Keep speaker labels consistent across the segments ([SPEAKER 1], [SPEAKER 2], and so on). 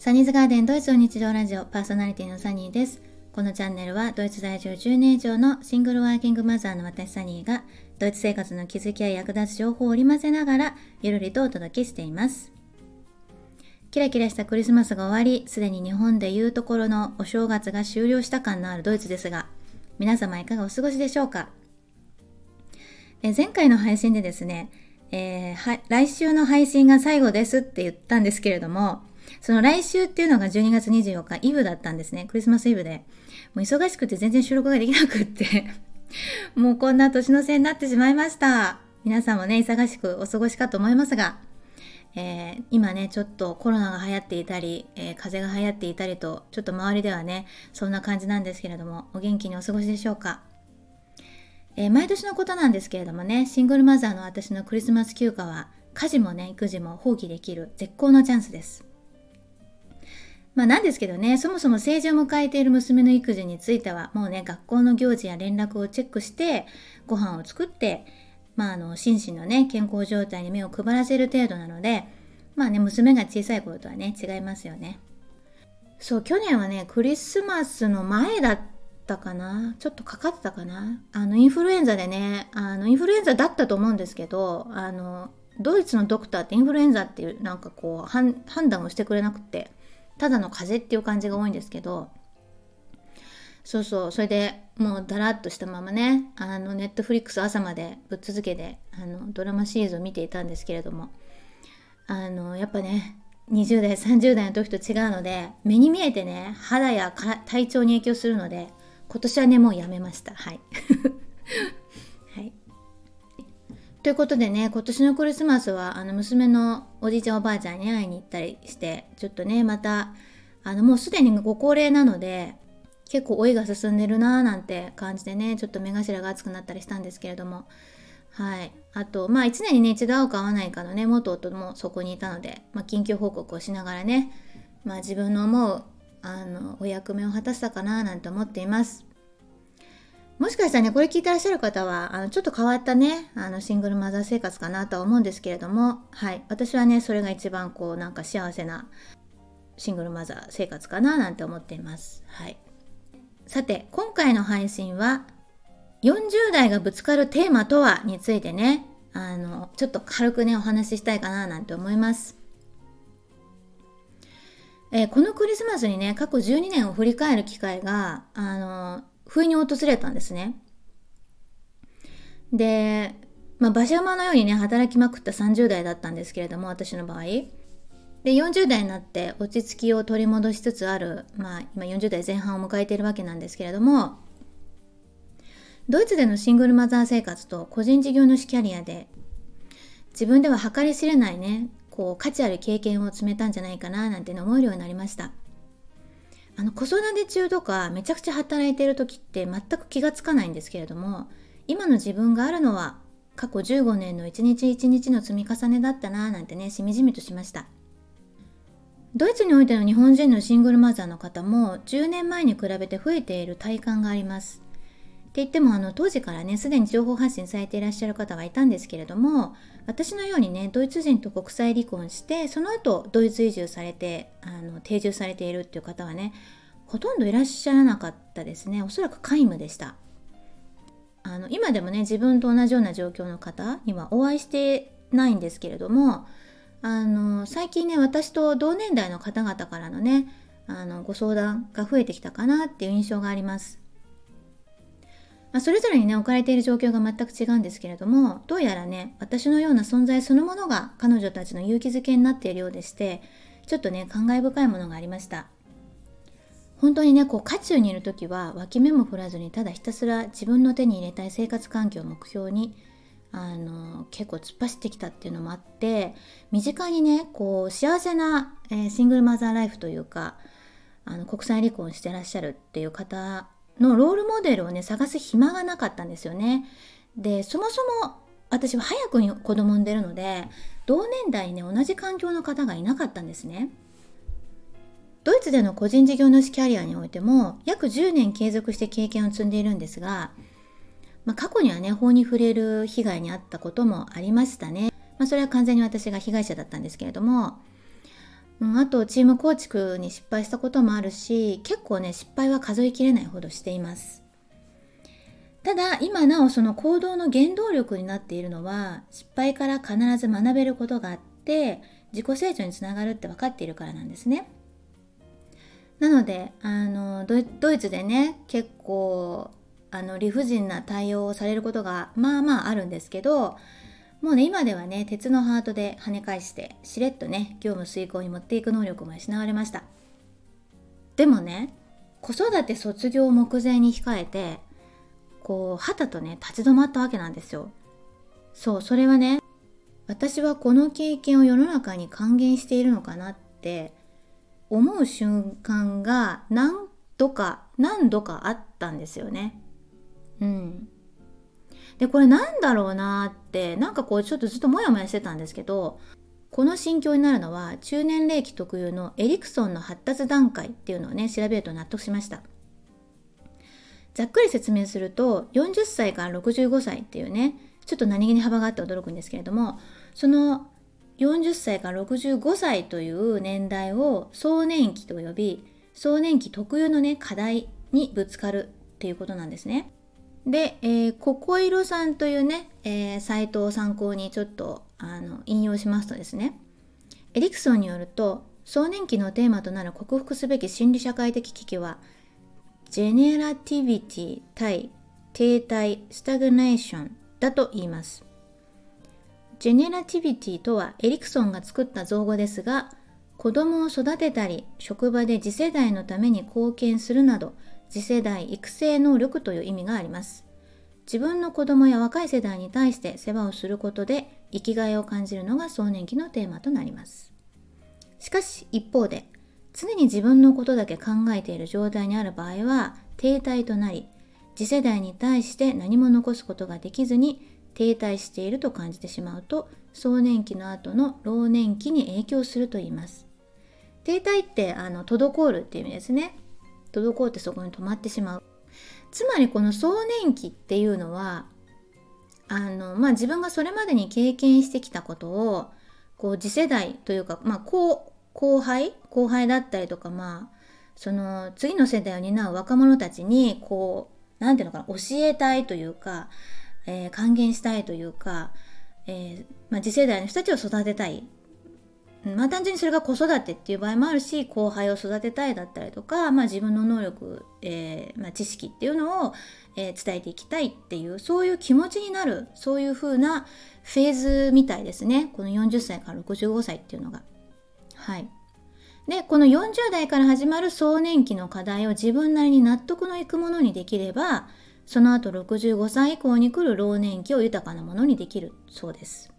[SPEAKER 1] サニーズガーデンドイツの日常ラジオパーソナリティのサニーです。このチャンネルはドイツ在住10年以上のシングルワーキングマザーの私サニーがドイツ生活の気づきや役立つ情報を織り交ぜながらゆるりとお届けしています。キラキラしたクリスマスが終わり、すでに日本でいうところのお正月が終了した感のあるドイツですが、皆様いかがお過ごしでしょうか？え前回の配信でですね、えー、来週の配信が最後ですって言ったんですけれども、その来週っていうのが12月24日、イブだったんですね。クリスマスイブで。もう忙しくて全然収録ができなくって もうこんな年の瀬になってしまいました。皆さんもね、忙しくお過ごしかと思いますが、えー、今ね、ちょっとコロナが流行っていたり、えー、風邪が流行っていたりと、ちょっと周りではね、そんな感じなんですけれども、お元気にお過ごしでしょうか。えー、毎年のことなんですけれどもね、シングルマザーの私のクリスマス休暇は、家事もね、育児も放棄できる絶好のチャンスです。まあなんですけどね、そもそも成人を迎えている娘の育児については、もうね、学校の行事や連絡をチェックして、ご飯を作って、まああの、心身のね、健康状態に目を配らせる程度なので、まあね、娘が小さい頃とはね、違いますよね。そう、去年はね、クリスマスの前だったかなちょっとかかってたかなあの、インフルエンザでね、あの、インフルエンザだったと思うんですけど、あの、ドイツのドクターってインフルエンザっていうなんかこう判断をしてくれなくてただの風邪っていう感じが多いんですけどそうそうそれでもうだらっとしたままねあのネットフリックス朝までぶっ続けてあのドラマシリーズを見ていたんですけれどもあのやっぱね20代30代の時と違うので目に見えてね肌や体調に影響するので今年はねもうやめました。はい。ということでね今年のクリスマスはあの娘のおじいちゃんおばあちゃんに会いに行ったりしてちょっとねまたあのもうすでにご高齢なので結構老いが進んでるなーなんて感じでねちょっと目頭が熱くなったりしたんですけれどもはいあとまあ1年にね一度会うか会わないかのね元夫もそこにいたので、まあ、緊急報告をしながらねまあ自分の思うあのお役目を果たしたかななんて思っています。もしかしたらね、これ聞いてらっしゃる方は、あの、ちょっと変わったね、あの、シングルマザー生活かなとは思うんですけれども、はい。私はね、それが一番こう、なんか幸せなシングルマザー生活かななんて思っています。はい。さて、今回の配信は、40代がぶつかるテーマとはについてね、あの、ちょっと軽くね、お話ししたいかななんて思います。えー、このクリスマスにね、過去12年を振り返る機会が、あの、不意に訪れたんですね。で、まあ、馬車馬のようにね、働きまくった30代だったんですけれども、私の場合。で、40代になって落ち着きを取り戻しつつある、まあ、今40代前半を迎えているわけなんですけれども、ドイツでのシングルマザー生活と個人事業主キャリアで、自分では計り知れないね、こう価値ある経験を積めたんじゃないかななんて思えるようになりましたあの子育て中とかめちゃくちゃ働いてる時って全く気がつかないんですけれども今の自分があるのは過去15年の一日一日の積み重ねだったななんてねしみじみとしました。ドイツにおいての日本人のシングルマザーの方も10年前に比べて増えている体感があります。って言ってもあの当時からねすでに情報発信されていらっしゃる方はいたんですけれども私のようにねドイツ人と国際離婚してその後ドイツ移住されてあの定住されているっていう方はねほとんどいらっしゃらなかったですね。おそらく皆無でした。あの今でもね自分と同じような状況の方にはお会いしてないんですけれどもあの最近ね私と同年代の方々からのねあのご相談が増えてきたかなっていう印象があります。まあ、それぞれにね置かれている状況が全く違うんですけれどもどうやらね私のような存在そのものが彼女たちの勇気づけになっているようでしてちょっとね感慨深いものがありました。本当にねこう渦中にいる時は脇目も振らずにただひたすら自分の手に入れたい生活環境を目標にあの結構突っ走ってきたっていうのもあって身近にねこう幸せな、えー、シングルマザーライフというかあの国際離婚してらっしゃるっていう方のロールモデルをね探す暇がなかったんですよね。でそもそも私は早くに子供産んでるので同年代にね同じ環境の方がいなかったんですね。ドイツでの個人事業主キャリアにおいても約10年継続して経験を積んでいるんですが、まあ、過去にはね法に触れる被害に遭ったこともありましたね。まあ、それは完全に私が被害者だったんですけれどもうん、あとチーム構築に失敗したこともあるし結構ね失敗は数えきれないほどしています。ただ今なおその行動の原動力になっているのは失敗から必ず学べることがあって自己成長につながるって分かっているからなんですね。なのであのドイツでね結構あの理不尽な対応をされることがまあまああるんですけどもうね今ではね鉄のハートで跳ね返してしれっとね業務遂行に持っていく能力も失われました。でもね子育て卒業を目前に控えてこうはたとね立ち止まったわけなんですよ。そうそれはね私はこの経験を世の中に還元しているのかなって思う瞬間が何度か何度かあったんですよね。うん。でこれなんだろうなってなんかこうちょっとずっとモヤモヤしてたんですけどこの心境になるのは中年齢期特有のエリクソンの発達段階っていうのをね調べると納得しましたざっくり説明すると40歳から65歳っていうねちょっと何気に幅があって驚くんですけれどもその40歳から65歳という年代を壮年期と呼び壮年期特有のね課題にぶつかるっていうことなんですね。で、えー、ココイロさんというね、えー、サイトを参考にちょっとあの引用しますとですね。エリクソンによると壮年期のテーマとなる克服すべき心理社会的危機はジェネラティビティ対停滞スタグネーションだと言います。ジェネラティビティとはエリクソンが作った造語ですが子供を育てたり職場で次世代のために貢献するなど次世代育成能力という意味があります。自分の子供や若い世代に対して世話をすることで生きがいを感じるのが壮年期のテーマとなります。しかし一方で常に自分のことだけ考えている状態にある場合は停滞となり次世代に対して何も残すことができずに停滞していると感じてしまうと壮年期の後の老年期に影響すると言います。停滞ってあの滞るっていう意味ですね。滞ってそこに止まってしまう。つまりこの壮年期っていうのはあの、まあ、自分がそれまでに経験してきたことをこう次世代というか、まあ、後後輩後輩だったりとかまあその次の世代を担う若者たちにこう何て言うのかな教えたいというか、えー、還元したいというか、えーまあ、次世代の人たちを育てたいまあ単純にそれが子育てっていう場合もあるし後輩を育てたいだったりとか、まあ、自分の能力、えーまあ、知識っていうのを、えー、伝えていきたいっていうそういう気持ちになるそういう風なフェーズみたいですねこの40歳から65歳っていうのが。はいでこの40代から始まる壮年期の課題を自分なりに納得のいくものにできればその後65歳以降に来る老年期を豊かなものにできるそうです。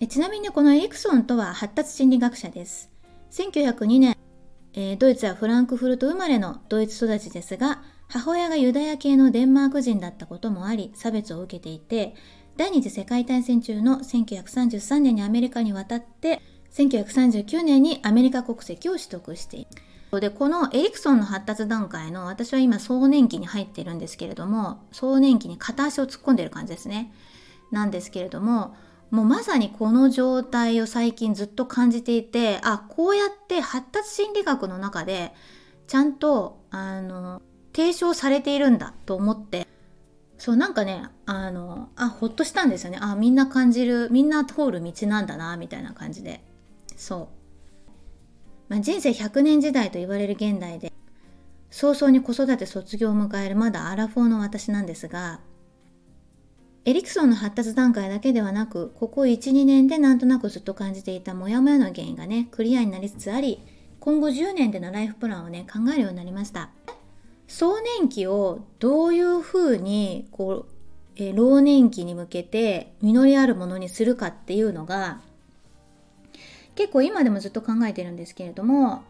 [SPEAKER 1] えちなみにこのエリクソンとは発達心理学者です。1902年、えー、ドイツはフランクフルト生まれのドイツ育ちですが、母親がユダヤ系のデンマーク人だったこともあり、差別を受けていて、第二次世界大戦中の1933年にアメリカに渡って、1939年にアメリカ国籍を取得している。で、このエリクソンの発達段階の、私は今壮年期に入っているんですけれども、壮年期に片足を突っ込んでる感じですね。なんですけれども、もうまさにこの状態を最近ずっと感じていてあこうやって発達心理学の中でちゃんとあの提唱されているんだと思ってそうなんかねあのあほっとしたんですよね。あみんな感じるみんな通る道なんだなみたいな感じで。そう、まあ、人生100年時代と言われる現代で早々に子育て卒業を迎えるまだアラフォーの私なんですがエリクソンの発達段階だけではなく、ここ1、2年でなんとなくずっと感じていたモヤモヤの原因がね、クリアになりつつあり、今後10年でのライフプランをね、考えるようになりました。壮年期をどういうふうに、こう、えー、老年期に向けて実りあるものにするかっていうのが、結構今でもずっと考えてるんですけれども、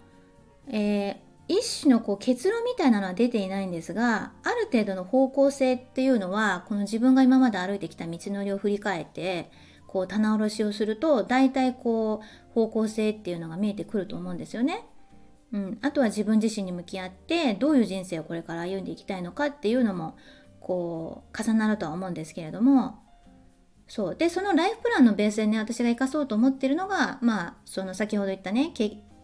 [SPEAKER 1] えー、一種のこう結論みたいなのは出ていないんですがある程度の方向性っていうのはこの自分が今まで歩いてきた道のりを振り返ってこう棚卸しをすると大体こう方向性っていうのが見えてくると思うんですよね。うん、あとは自分自身に向き合ってどういう人生をこれから歩んでいきたいのかっていうのもこう重なるとは思うんですけれども。そう。でそのライフプランのベースでね私が生かそうと思ってるのがまあその先ほど言ったね、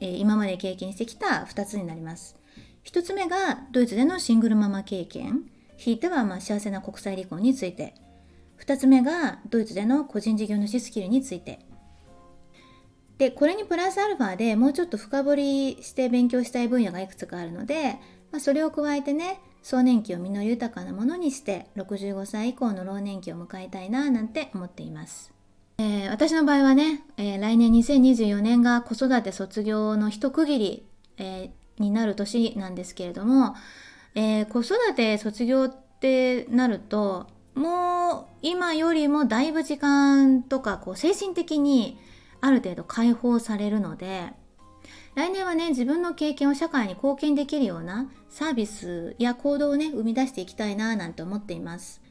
[SPEAKER 1] え、今まで経験してきた2つになります。1つ目がドイツでのシングルママ経験。ひいてはまあ幸せな国際離婚について。2つ目がドイツでの個人事業主スキルについて。でこれにプラスアルファでもうちょっと深掘りして勉強したい分野がいくつかあるので、まあ、それを加えてね壮年期を実り豊かなものにして65歳以降の老年期を迎えたいななんて思っています。えー、私の場合はね、えー、来年2024年が子育て卒業の一区切り、えー、になる年なんですけれども、え子育て卒業ってなるともう今よりもだいぶ時間とかこう精神的にある程度解放されるので来年はね自分の経験を社会に貢献できるようなサービスや行動をね生み出していきたいななんて思っています。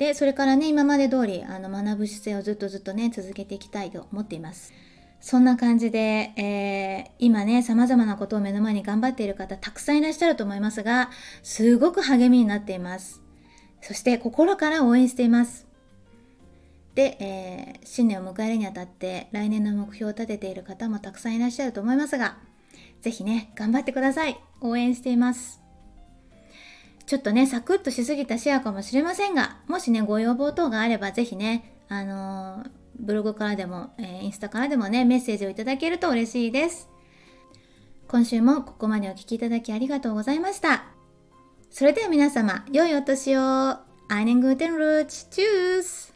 [SPEAKER 1] でそれからね今まで通りあの学ぶ姿勢をずっとずっとね続けていきたいと思っていますそんな感じで、えー、今ね様々なことを目の前に頑張っている方たくさんいらっしゃると思いますがすごく励みになっていますそして心から応援していますで、えー、新年を迎えるにあたって来年の目標を立てている方もたくさんいらっしゃると思いますが、ぜひね、頑張ってください。応援しています。ちょっとね、サクッとしすぎたシェアかもしれませんが、もしね、ご要望等があれば、ぜひね、あのー、ブログからでも、えー、インスタからでもね、メッセージをいただけると嬉しいです。今週もここまでお聴きいただきありがとうございました。それでは皆様、良いお年を。Einen guten Rutsch. Tschüss.